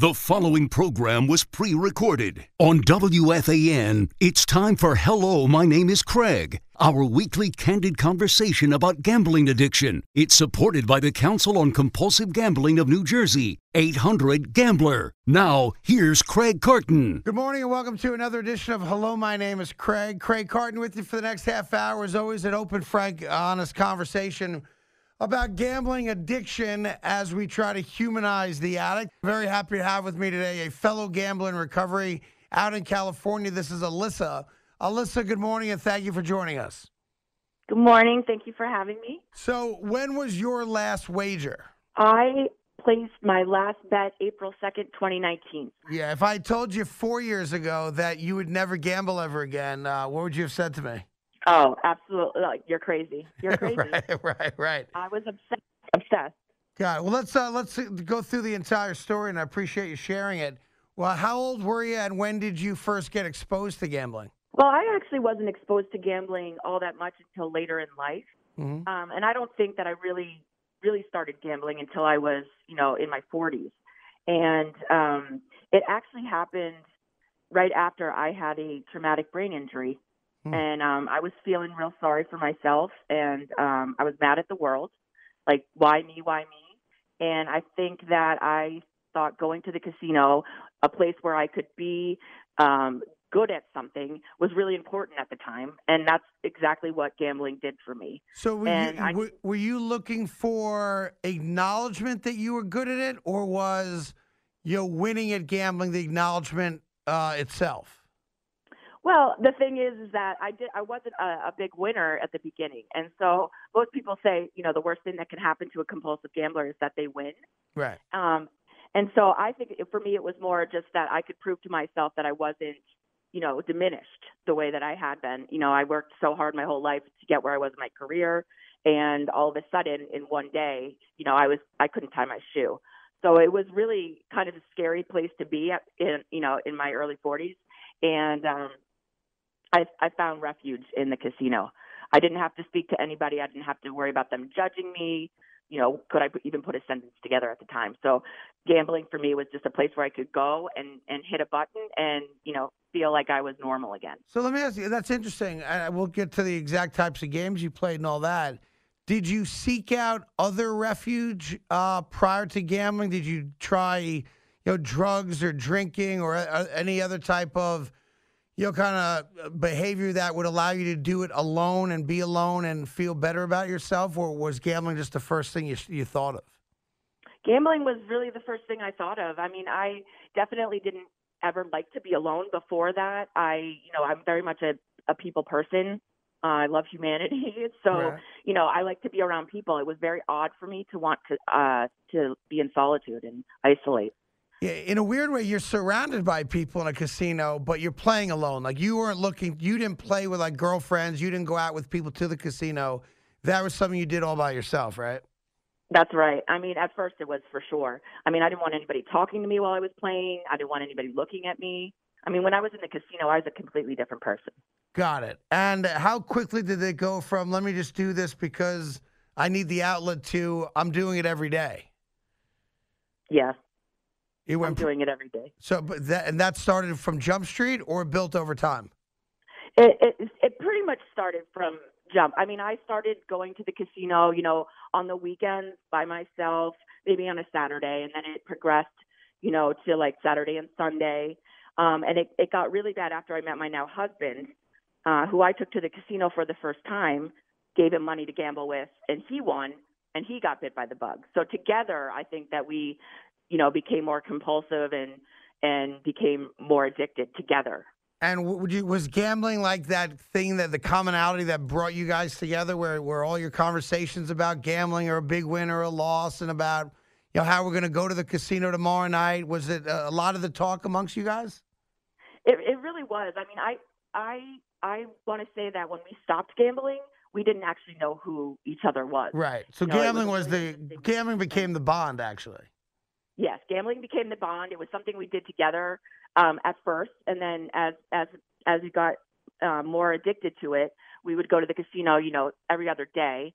The following program was pre recorded. On WFAN, it's time for Hello, My Name is Craig, our weekly candid conversation about gambling addiction. It's supported by the Council on Compulsive Gambling of New Jersey, 800 Gambler. Now, here's Craig Carton. Good morning and welcome to another edition of Hello, My Name is Craig. Craig Carton with you for the next half hour. As always, an open, frank, honest conversation about gambling addiction as we try to humanize the addict. Very happy to have with me today a fellow gambling recovery out in California. This is Alyssa. Alyssa, good morning and thank you for joining us. Good morning. Thank you for having me. So, when was your last wager? I placed my last bet April 2nd, 2019. Yeah, if I told you four years ago that you would never gamble ever again, uh, what would you have said to me? Oh, absolutely. Like, you're crazy. You're crazy. right, right, right. I was obsessed. Obsessed. Got it. Well, let's uh, let's go through the entire story, and I appreciate you sharing it. Well, how old were you, and when did you first get exposed to gambling? Well, I actually wasn't exposed to gambling all that much until later in life, Mhm. um, and I don't think that I really, really started gambling until I was, you know, in my 40s, and um, it actually happened right after I had a traumatic brain injury, Hmm. and um, I was feeling real sorry for myself, and um, I was mad at the world, like why me, why me, and I think that I thought going to the casino, a place where I could be um, good at something, was really important at the time, and that's exactly what gambling did for me. So were And you I- were, were you looking for acknowledgement that you were good at it, or was you know, winning at gambling the acknowledgement uh, itself? Well, the thing is, is that I did. I wasn't a, a big winner at the beginning, and so most people say, you know, the worst thing that can happen to a compulsive gambler is that they win. Right. Um, and so I think it, for me, it was more just that I could prove to myself that I wasn't, you know, diminished the way that I had been. You know, I worked so hard my whole life to get where I was in my career, and all of a sudden, in one day, you know, I was I couldn't tie my shoe. So it was really kind of a scary place to be at, in, you know, in my early 40s, and um, I, I found refuge in the casino. I didn't have to speak to anybody. I didn't have to worry about them judging me. You know, could I even put a sentence together at the time? So gambling for me was just a place where I could go and and hit a button and you know feel like I was normal again. So let me ask you. That's interesting. And we'll get to the exact types of games you played and all that. Did you seek out other refuge uh, prior to gambling? Did you try, you know, drugs or drinking or uh, any other type of, you know, kind of behavior that would allow you to do it alone and be alone and feel better about yourself, or was gambling just the first thing you you thought of? Gambling was really the first thing I thought of. I mean, I definitely didn't ever like to be alone before that. I, you know, I'm very much a, a people person. Uh, I love humanity, so Right. you know, I like to be around people. It was very odd for me to want to uh, to be in solitude and isolate. Yeah, in a weird way, you're surrounded by people in a casino, but you're playing alone. Like you weren't looking, you didn't play with like girlfriends, you didn't go out with people to the casino. That was something you did all by yourself, right? That's right. I mean, at first it was for sure. I mean, I didn't want anybody talking to me while I was playing. I didn't want anybody looking at me. I mean, when I was in the casino, I was a completely different person. Got it. And how quickly did it go from let me just do this because I need the outlet to I'm doing it every day? Yes, It I'm doing it every day. so, but that and that started from Jump Street or built over time. It, it it pretty much started from jump. I mean, I started going to the casino, you know, on the weekends by myself, maybe on a Saturday, and then it progressed, you know, to like Saturday and Sunday. Um, and it, it got really bad after I met my now husband, uh, who I took to the casino for the first time, gave him money to gamble with, and he won, and he got bit by the bug. So together, I think that we, you know, became more compulsive and and became more addicted together. And would you was gambling like that thing that the commonality that brought you guys together, where where all your conversations about gambling or a big win or a loss, and about you know how we're going to go to the casino tomorrow night? Was it a lot of the talk amongst you guys? It it really was. I mean, I I I want to say that when we stopped gambling, we didn't actually know who each other was. Right. So No, it gambling was really the gambling became the bond actually. Yes, gambling became the bond. It was something we did together um, at first, and then as as as we got uh, more addicted to it, we would go to the casino, you know, every other day,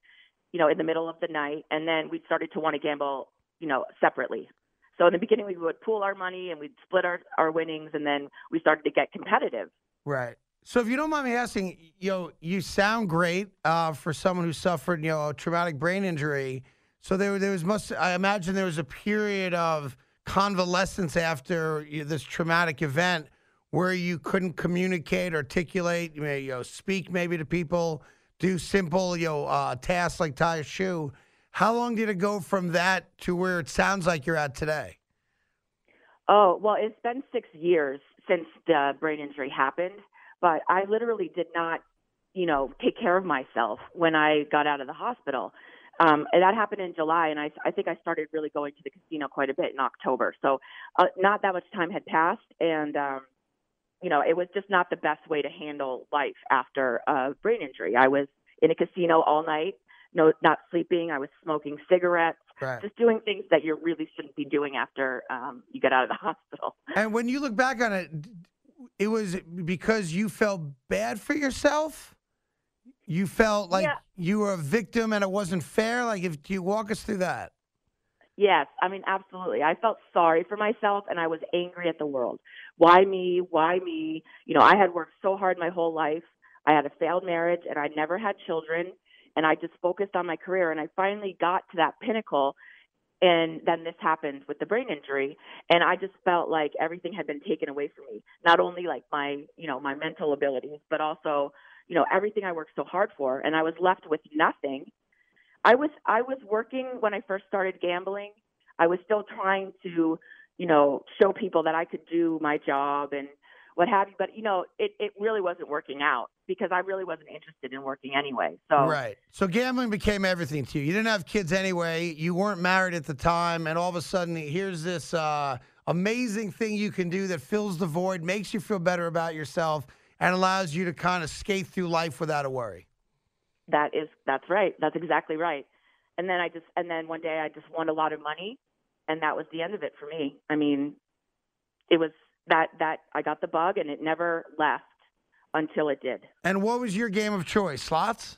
you know, in the middle of the night, and then we started to want to gamble, you know, separately. So in the beginning, we would pool our money and we'd split our, our winnings, and then we started to get competitive. Right. So if you don't mind me asking, you know, you sound great uh, for someone who suffered, you know, a traumatic brain injury. So there, there was must. I imagine there was a period of convalescence after this traumatic event where you couldn't communicate, articulate, you know, speak maybe to people, do simple, you know, uh, tasks like tie a shoe. How long did it go from that to where it sounds like you're at today? Oh, well, it's been six years since the brain injury happened, but I literally did not, you know, take care of myself when I got out of the hospital. Um, and that happened in July, and I, I think I started really going to the casino quite a bit in October. So, uh, not that much time had passed, and um, you know, it was just not the best way to handle life after a brain injury. I was in a casino all night, no, not sleeping. I was smoking cigarettes, Right. just doing things that you really shouldn't be doing after um, you get out of the hospital. And when you look back on it, it was because you felt bad for yourself. You felt like Yeah. you were a victim and it wasn't fair. Like, if do you walk us through that? Yes, I mean, absolutely. I felt sorry for myself and I was angry at the world. Why me? Why me? You know, I had worked so hard my whole life. I had a failed marriage and I never had children. And I just focused on my career. And I finally got to that pinnacle. And then this happened with the brain injury. And I just felt like everything had been taken away from me. Not only like my, you know, my mental abilities, but also, you know, everything I worked so hard for. And I was left with nothing. I was I was working when I first started gambling. I was still trying to, you know, show people that I could do my job and what have you. But you know, it it really wasn't working out because I really wasn't interested in working anyway. So Right. So gambling became everything to you. You didn't have kids anyway. You weren't married at the time, and all of a sudden, here's this uh, amazing thing you can do that fills the void, makes you feel better about yourself, and allows you to kind of skate through life without a worry. that is that's right. That's exactly right. And then I just and then one day I just won a lot of money, and that was the end of it for me. I mean, it was that that I got the bug and it never left until it did. And what was your game of choice? Slots.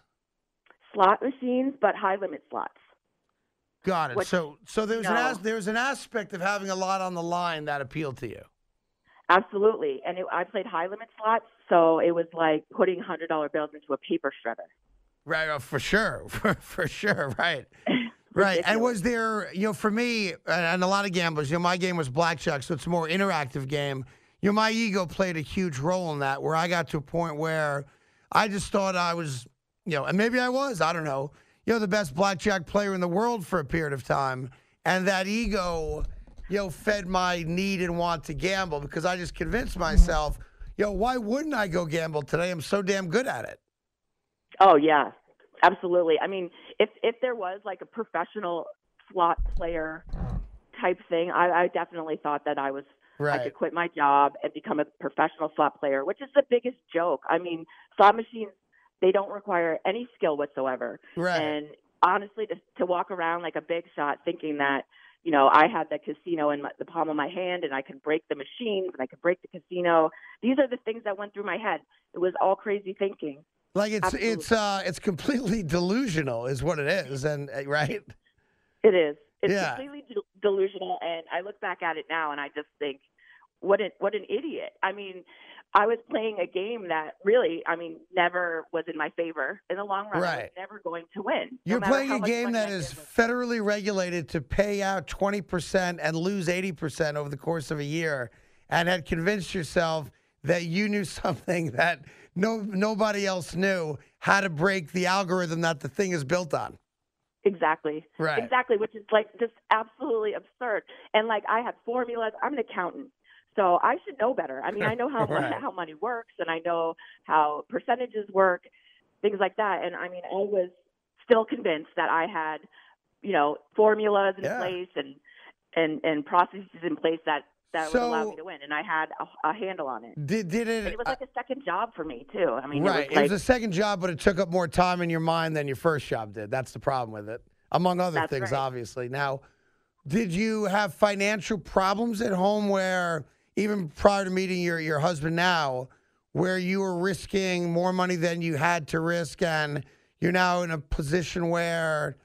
Slot machines, but high limit slots. Got it. Which- so, so there's an no. as, there's an aspect of having a lot on the line that appealed to you. Absolutely. And it, I played high limit slots, so it was like putting hundred dollar bills into a paper shredder. Right, uh, for sure, for, for sure, right, right. And was there, you know, for me and- a lot of gamblers, you know, my game was blackjack, so it's a more interactive game. You know, my ego played a huge role in that, where I got to a point where I just thought I was, you know, and maybe I was, I don't know, you know, the best blackjack player in the world for a period of time, and that ego, know, fed my need and want to gamble because I just convinced mm-hmm. myself, you know, why wouldn't I go gamble today? I'm so damn good at it. Oh yeah, absolutely. I mean, if if there was like a professional slot player type thing, I, I definitely thought that I was I could quit my job and become a professional slot player, which is the biggest joke. I mean, slot machines they don't require any skill whatsoever. Right. And honestly, to to walk around like a big shot, thinking that you know I had the casino in my, the palm of my hand and I could break the machines and I could break the casino. These are the things that went through my head. It was all crazy thinking. Like it's Absolutely. it's uh it's completely delusional is what it is and uh, right It is. It's Yeah. completely de- delusional, and I look back at it now, and I just think, what an what an idiot. I mean, I was playing a game that really, I mean, never was in my favor in the long run. I was Right. never going to win. you're matter playing a game that is federally regulated to pay out 20% and lose 80% over the course of a year and had convinced yourself that you knew something that no nobody else knew how to break the algorithm that the thing is built on. Exactly. Right. Exactly, which is like just absolutely absurd. And like I have formulas. I'm an accountant. So I should know better. I mean, I know how Right. how money works and I know how percentages work, things like that. And I mean, I was still convinced that I had, you know, formulas in Yeah. place and and and processes in place that that would allow me to win and I had a, a handle on it. Did did it, And it was uh, like a second job for me too. I mean, right. it was like a second job but it took up more time in your mind than your first job did. That's the problem with it. Among other things right. obviously. Now, did you have financial problems at home where even prior to meeting your your husband now where you were risking more money than you had to risk and you're now in a position where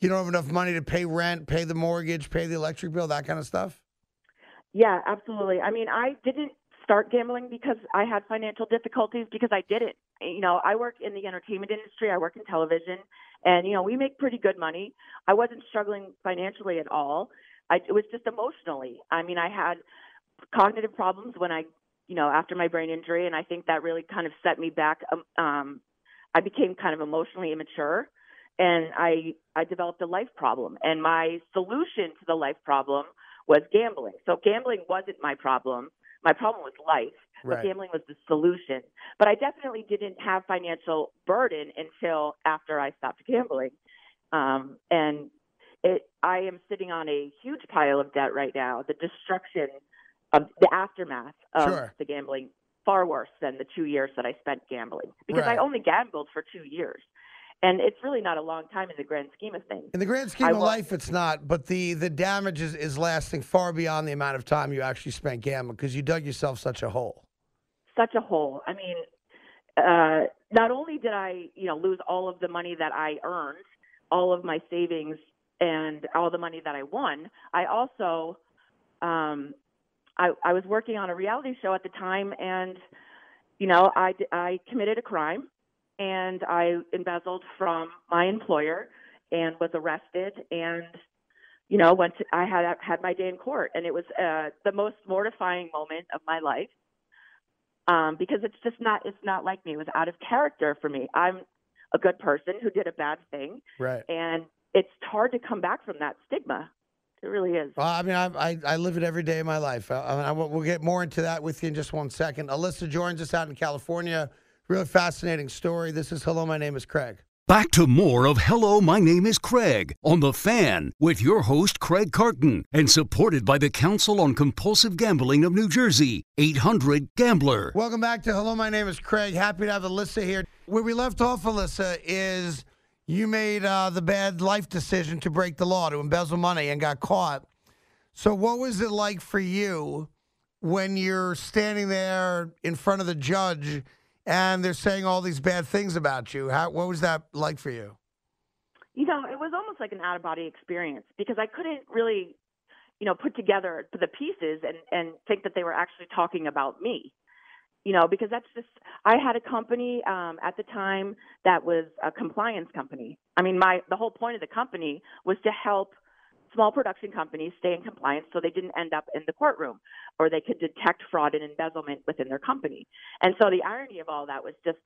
you don't have enough money to pay rent, pay the mortgage, pay the electric bill, that kind of stuff? Yeah, absolutely. I mean, I didn't start gambling because I had financial difficulties because I didn't. You know, I work in the entertainment industry, I work in television, and you know, we make pretty good money. I wasn't struggling financially at all. I it was just emotionally. I mean, I had cognitive problems when I, you know, after my brain injury and I think that really kind of set me back um, um I became kind of emotionally immature and I I developed a life problem and my solution to the life problem was gambling. So gambling wasn't my problem. My problem was life, right. but gambling was the solution. But I definitely didn't have financial burden until after I stopped gambling. Um, and it, I am sitting on a huge pile of debt right now. The destruction of the aftermath of sure. the gambling far worse than the two years that I spent gambling because right. I only gambled for two years and it's really not a long time in the grand scheme of things. In the grand scheme I of life, it's not. But the the damage is, is lasting far beyond the amount of time you actually spent gambling because you dug yourself such a hole. Such a hole. I mean, uh, not only did I, you know, lose all of the money that I earned, all of my savings, and all the money that I won, I also, um, I, I was working on a reality show at the time, and you know, I I committed a crime and I embezzled from my employer and was arrested and you know went to, I had had my day in court and it was uh, the most mortifying moment of my life. Um, because it's just not it's not like me. It was out of character for me. I'm a good person who did a bad thing right. and it's hard to come back from that stigma it really is. Well, I mean, I, I, I live it every day of my life. I, I, we'll get more into that with you in just one second. Alyssa joins us out in California. Really fascinating story. This is Hello, my name is Craig. Back to more of Hello, my name is Craig on The Fan with your host, Craig Carton, and supported by the Council on Compulsive Gambling of New Jersey, 800 Gambler. Welcome back to Hello, my name is Craig. Happy to have Alyssa here. Where we left off, Alyssa, is you made uh, the bad life decision to break the law, to embezzle money, and got caught. So, what was it like for you when you're standing there in front of the judge? and they're saying all these bad things about you. How, what was that like for you? You know, it was almost like an out of body experience because I couldn't really, you know, put together the pieces and and think that they were actually talking about me. You know, because that's just I had a company um at the time that was a compliance company. I mean, my the whole point of the company was to help small production companies stay in compliance so they didn't end up in the courtroom or they could detect fraud and embezzlement within their company. And so the irony of all that was just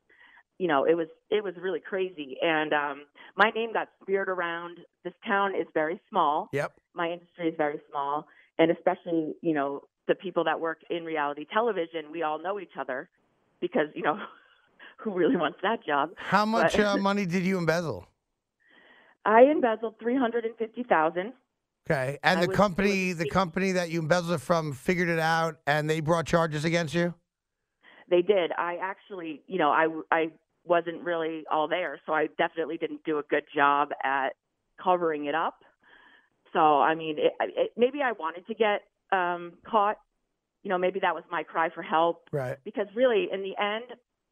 you know it was it was really crazy. And um my name got speared around. This town is very small. Yep. My industry is very small. And especially you know the people that work in reality television we all know each other because you know who really wants that job how much but, uh, money did you embezzle i embezzled 350000 Okay, and I the company, the company that you embezzled from, figured it out, and they brought charges against you. They did. I actually, you know, I I wasn't really all there, so I definitely didn't do a good job at covering it up. So, I mean, it, it, maybe I wanted to get um, caught. You know, maybe that was my cry for help. Right. Because really, in the end,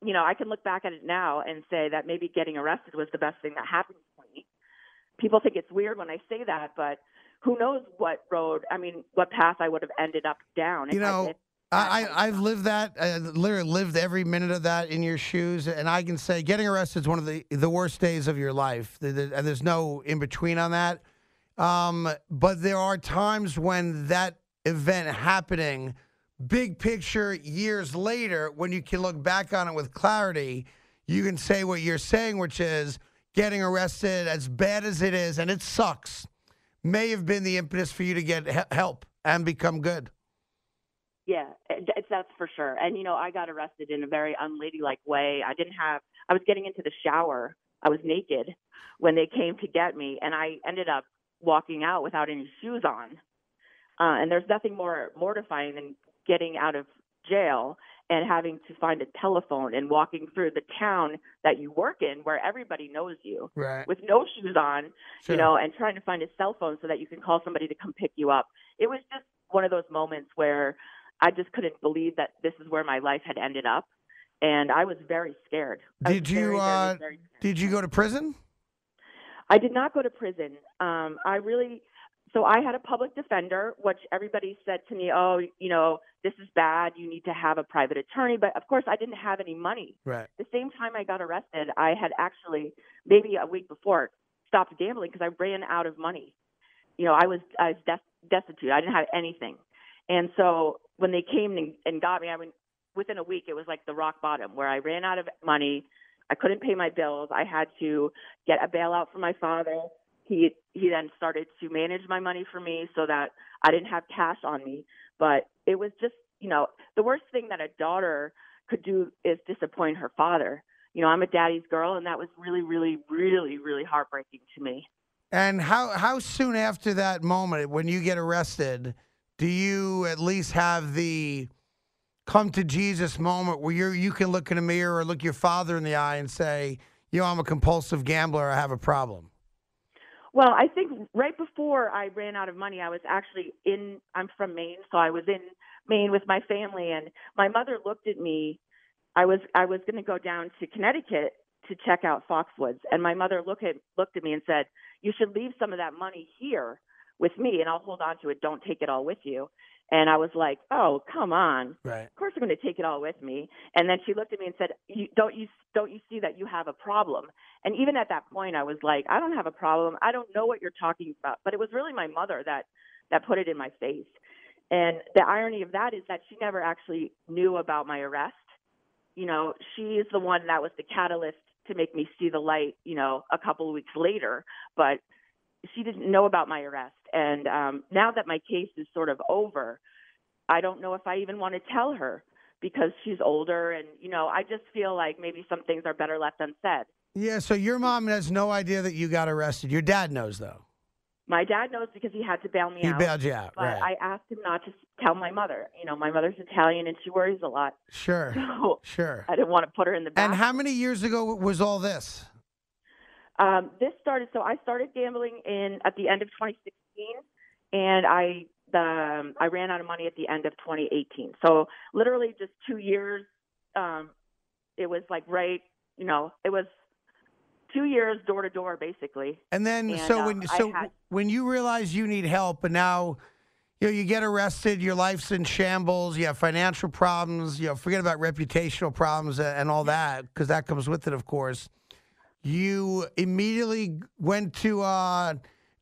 you know, I can look back at it now and say that maybe getting arrested was the best thing that happened to me. People think it's weird when I say that, but who knows what road, I mean, what path I would have ended up down. You know, I, I, have lived that, I literally lived every minute of that in your shoes. And I can say getting arrested is one of the, the worst days of your life. And there's no in between on that. Um, but there are times when that event happening, big picture, years later, when you can look back on it with clarity, you can say what you're saying, which is getting arrested, as bad as it is, and it sucks may have been the impetus for you to get help and become good. Yeah, eh, that's for sure. And you know, I got arrested in a very unladylike way. I didn't have. I was getting into the shower. I was naked when they came to get me, and I ended up walking out without any shoes on. Uh, and there's nothing more mortifying than getting out of jail and having to find a telephone and walking through the town that you work in where everybody knows you right. with no shoes on, sure. you know, and trying to find a cell phone so that you can call somebody to come pick you up. It was just one of those moments where I just couldn't believe that this is where my life had ended up. And I was very scared. Did you very, uh, very, very did you go to prison? I did not go to prison. Um, I really, so I had a public defender, which everybody said to me, oh, you know, this is bad. You need to have a private attorney. But of course, I didn't have any money. Right. The same time I got arrested, I had actually, maybe a week before, stopped gambling because I ran out of money. You know, I was, I was des- destitute. I didn't have anything. And so when they came and, and got me, I mean, within a week, it was like the rock bottom where I ran out of money. I couldn't pay my bills. I had to get a bailout from my father. He he then started to manage my money for me so that I didn't have cash on me. But it was just, you know, the worst thing that a daughter could do is disappoint her father. You know, I'm a daddy's girl, and that was really, really, really, really heartbreaking to me. And how how soon after that moment when you get arrested do you at least have the come to Jesus moment where you you can look in a mirror or look your father in the eye and say, you know, I'm a compulsive gambler, I have a problem? Well, I think right before I ran out of money, I was actually in. I'm from Maine, so I was in Maine with my family, and my mother looked at me. I was I was going to go down to Connecticut to check out Foxwoods, and my mother looked at looked at me and said, "You should leave some of that money here with me, and I'll hold on to it. Don't take it all with you." And I was like, "Oh, come on! Right. Of course I'm going to take it all with me." And then she looked at me and said, you, "Don't you don't you see that you have a problem?" And even at that point, I was like, "I don't have a problem. I don't know what you're talking about." But it was really my mother that that put it in my face. And the irony of that is that she never actually knew about my arrest. You know, she is the one that was the catalyst to make me see the light. You know, a couple of weeks later, but she didn't know about my arrest. And um, now that my case is sort of over, I don't know if I even want to tell her because she's older, and you know, I just feel like maybe some things are better left unsaid. Yeah, so your mom has no idea that you got arrested. Your dad knows though. My dad knows because he had to bail me He out. bailed you out, but right. I asked him not to tell my mother. You know, my mother's Italian and she worries a lot. Sure. So Sure. I didn't want to put her in the back. And how many years ago was all this? Um, this started. So I started gambling in at the end of 2016, and I the um, I ran out of money at the end of 2018. So literally just two years. Um, it was like right. You know, it was two years door to door basically. And then, And, so um, when so had- when you realize you need help, and now you know you get arrested, your life's in shambles, you have financial problems, you know, forget about reputational problems and all that because that comes with it, of course. You immediately went to uh,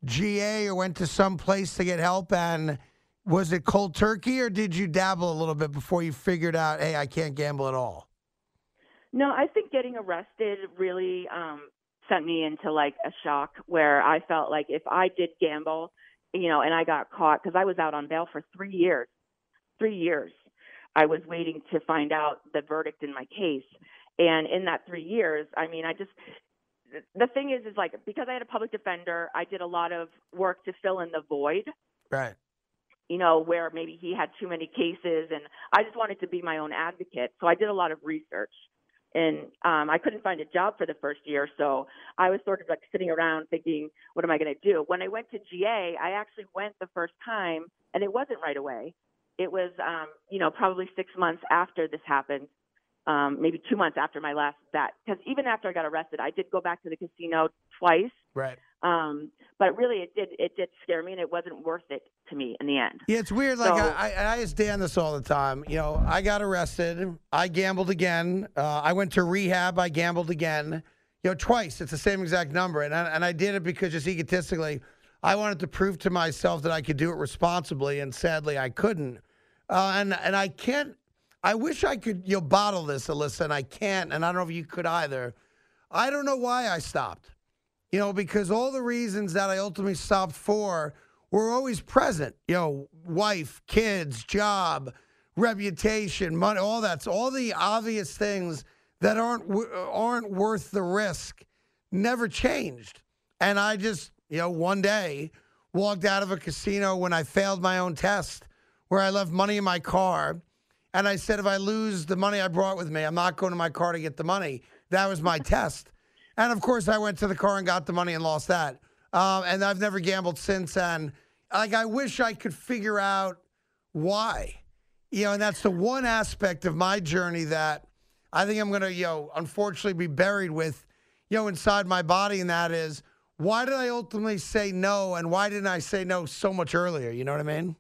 GA or went to some place to get help, and was it cold turkey, or did you dabble a little bit before you figured out, hey, I can't gamble at all? No, I think getting arrested really um sent me into like a shock where I felt like if I did gamble, you know, and I got caught because I was out on bail for three years. Three years. I was waiting to find out the verdict in my case. And in that three years, I mean, I just, the thing is, is like, because I had a public defender, I did a lot of work to fill in the void Right. you know, where maybe he had too many cases and I just wanted to be my own advocate. So I did a lot of research. And um I couldn't find a job for the first year, so I was sort of like sitting around thinking, what am I going to do? When I went to GA, I actually went the first time and it wasn't right away. It was um, you know, probably 6 months after this happened. Um, maybe two months after my last bet, because even after I got arrested, I did go back to the casino twice. Right. Um, but really, it did it did scare me, and it wasn't worth it to me in the end. Yeah, it's weird. Like So- I, I, I ask Dan this all the time. You know, I got arrested. I gambled again. Uh, I went to rehab. I gambled again. You know, twice. It's the same exact number, and I, and I did it because just egotistically, I wanted to prove to myself that I could do it responsibly, and sadly, I couldn't. Uh, and and I can't. I wish I could you know, bottle this, Alyssa, and I can't. And I don't know if you could either. I don't know why I stopped. You know, because all the reasons that I ultimately stopped for were always present. You know, wife, kids, job, reputation, money, all that's all the obvious things that aren't aren't worth the risk never changed. And I just, you know, one day walked out of a casino when I failed my own test where I left money in my car and I said if I lose the money I brought with me, I'm not going to my car to get the money. That was my test. And of course, I went to the car and got the money and lost that. Um, and I've never gambled since. And like, I wish I could figure out why. You know, and that's the one aspect of my journey that I think I'm going to, you know, unfortunately be buried with, you know, inside my body. And that is, why did I ultimately say no, and why didn't I say no so much earlier? You know what I mean?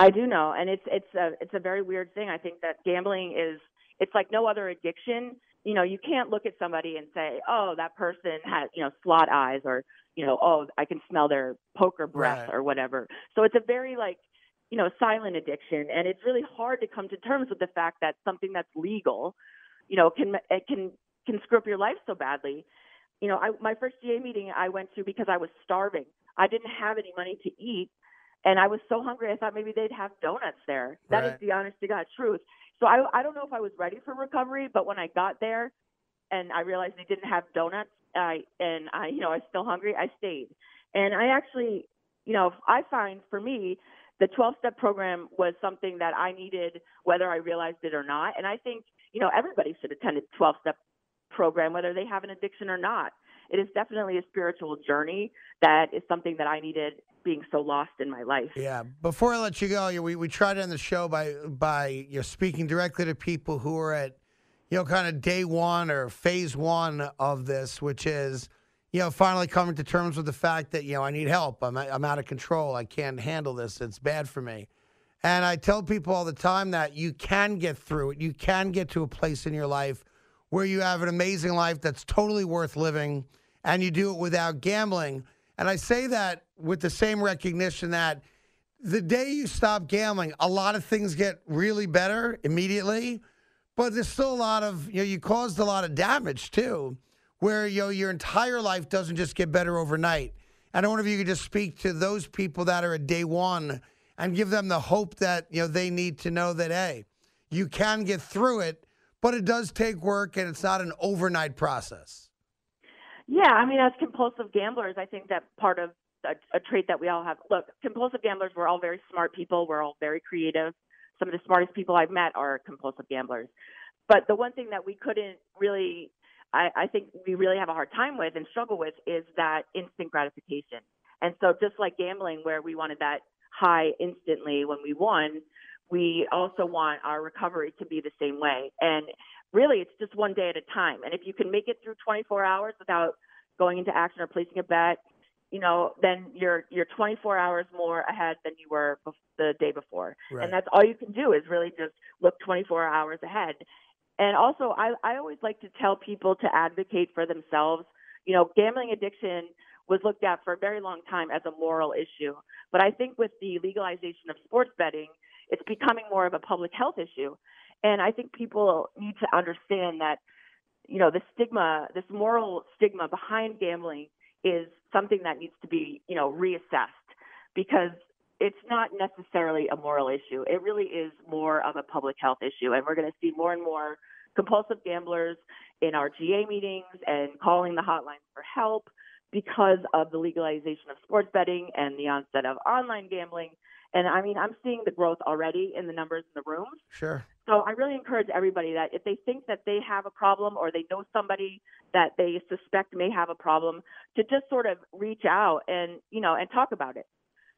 I do know, and it's it's a it's a very weird thing. I think that gambling is it's like no other addiction. You know, you can't look at somebody and say, "Oh, that person has you know slot eyes," or you know, "Oh, I can smell their poker breath," Right. or whatever. So it's a very like you know silent addiction, and it's really hard to come to terms with the fact that something that's legal, you know, can it can can screw up your life so badly. You know, I, my first GA meeting I went to because I was starving. I didn't have any money to eat, and I was so hungry. I thought maybe they'd have donuts there. That is Right. the honest to God truth. So I, I don't know if I was ready for recovery, but when I got there and I realized they didn't have donuts, I and I, you know, I was still hungry. I stayed, and I actually, you know, I find for me the 12 step program was something that I needed, whether I realized it or not. And I think, you know, everybody should attend a 12 step program, whether they have an addiction or not. It is definitely a spiritual journey that is something that I needed being so lost in my life. Yeah. Before I let you go, we, we try on the show by by you know, speaking directly to people who are at you know kind of day one or phase one of this, which is you know finally coming to terms with the fact that you know I need help. I'm I'm out of control. I can't handle this. It's bad for me. And I tell people all the time that you can get through it. You can get to a place in your life where you have an amazing life that's totally worth living and you do it without gambling. And I say that with the same recognition that the day you stop gambling, a lot of things get really better immediately, but there's still a lot of, you know, you caused a lot of damage too, where, you know, your entire life doesn't just get better overnight. And I wonder if you could just speak to those people that are at day one and give them the hope that, you know, they need to know that, hey, you can get through it, but it does take work and it's not an overnight process. Yeah, I mean, as compulsive gamblers, I think that part of a, a trait that we all have. Look, compulsive gamblers, we're all very smart people. We're all very creative. Some of the smartest people I've met are compulsive gamblers. But the one thing that we couldn't really, I, I think we really have a hard time with and struggle with is that instant gratification. And so just like gambling, where we wanted that high instantly when we won, we also want our recovery to be the same way. And really, it's just one day at a time. And if you can make it through 24 hours without going into action or placing a bet, you know, then you're you're 24 hours more ahead than you were bef- the day before. Right. And that's all you can do is really just look 24 hours ahead. And also, I I always like to tell people to advocate for themselves. You know, gambling addiction was looked at for a very long time as a moral issue, but I think with the legalization of sports betting, it's becoming more of a public health issue. And I think people need to understand that, you know, the stigma, this moral stigma behind gambling is something that needs to be, you know, reassessed because it's not necessarily a moral issue. It really is more of a public health issue. And we're going to see more and more compulsive gamblers in our GA meetings and calling the hotlines for help because of the legalization of sports betting and the onset of online gambling. And I mean, I'm seeing the growth already in the numbers in the rooms. Sure. So I really encourage everybody that if they think that they have a problem or they know somebody that they suspect may have a problem, to just sort of reach out and you know and talk about it,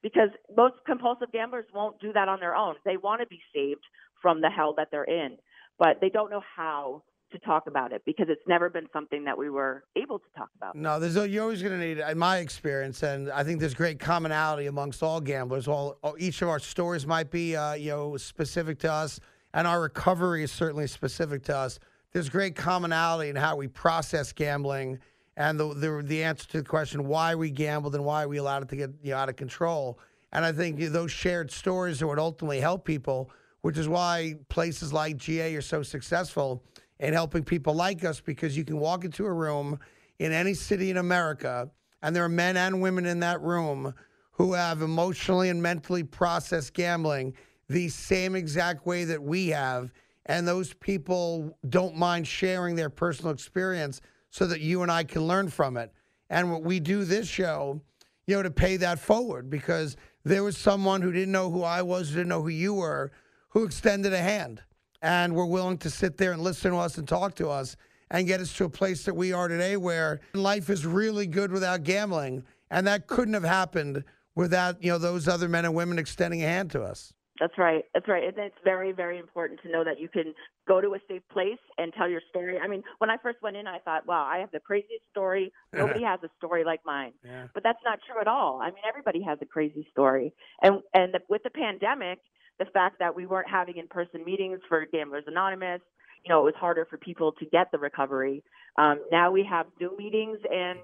because most compulsive gamblers won't do that on their own. They want to be saved from the hell that they're in, but they don't know how to talk about it because it's never been something that we were able to talk about. No, there's you're always going to need, in my experience, and I think there's great commonality amongst all gamblers. All, all each of our stories might be, uh, you know, specific to us, and our recovery is certainly specific to us. There's great commonality in how we process gambling, and the the, the answer to the question why we gambled and why we allowed it to get you know, out of control. And I think those shared stories are what ultimately help people, which is why places like GA are so successful in helping people like us because you can walk into a room in any city in America, and there are men and women in that room who have emotionally and mentally processed gambling the same exact way that we have. And those people don't mind sharing their personal experience so that you and I can learn from it. And what we do this show, you know, to pay that forward because there was someone who didn't know who I was, didn't know who you were, who extended a hand and were willing to sit there and listen to us and talk to us and get us to a place that we are today where life is really good without gambling. And that couldn't have happened without, you know, those other men and women extending a hand to us. That's right. That's right. And it's very, very important to know that you can go to a safe place and tell your story. I mean, when I first went in, I thought, wow, I have the craziest story. Nobody has a story like mine. Yeah. But that's not true at all. I mean, everybody has a crazy story. And and the, with the pandemic, the fact that we weren't having in-person meetings for Gamblers Anonymous, you know, it was harder for people to get the recovery. Um, now we have Zoom meetings, and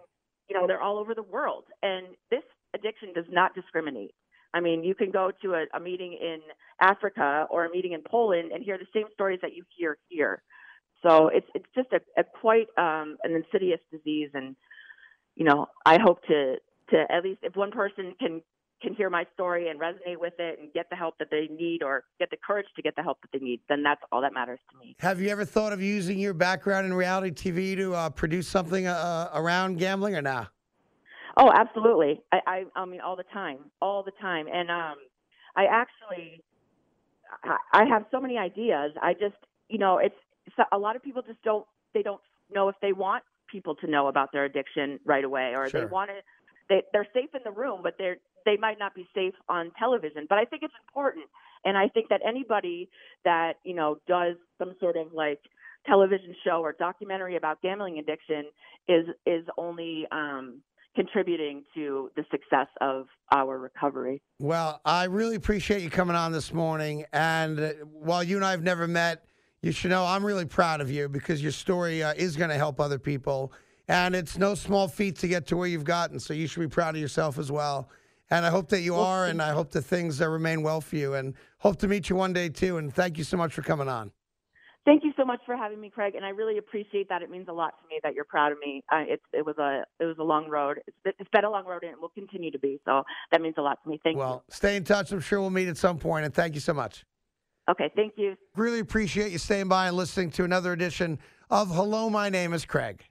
you know, they're all over the world. And this addiction does not discriminate. I mean, you can go to a, a meeting in Africa or a meeting in Poland and hear the same stories that you hear here. So it's it's just a, a quite um, an insidious disease, and you know, I hope to to at least if one person can can hear my story and resonate with it and get the help that they need or get the courage to get the help that they need, then that's all that matters to me. Have you ever thought of using your background in reality TV to uh, produce something uh, around gambling or not? Nah? Oh, absolutely. I, I, I mean, all the time, all the time. And um, I actually, I, I have so many ideas. I just, you know, it's, it's a lot of people just don't, they don't know if they want people to know about their addiction right away, or Sure. they want to. They, they're safe in the room, but they're they might not be safe on television. But I think it's important, and I think that anybody that you know does some sort of like television show or documentary about gambling addiction is is only um, contributing to the success of our recovery. Well, I really appreciate you coming on this morning. And uh, while you and I have never met, you should know I'm really proud of you because your story uh, is going to help other people. And it's no small feat to get to where you've gotten. So you should be proud of yourself as well. And I hope that you are, and I hope that things uh, remain well for you. And hope to meet you one day too. And thank you so much for coming on. Thank you so much for having me, Craig, and I really appreciate that. It means a lot to me that you're proud of me. Uh, it's it was a it was a long road. It's been, it's been a long road, and it will continue to be. So that means a lot to me. Thank you. Well, stay in touch. I'm sure we'll meet at some point. And thank you so much. Okay, thank you. Really appreciate you staying by and listening to another edition of Hello, My Name is Craig.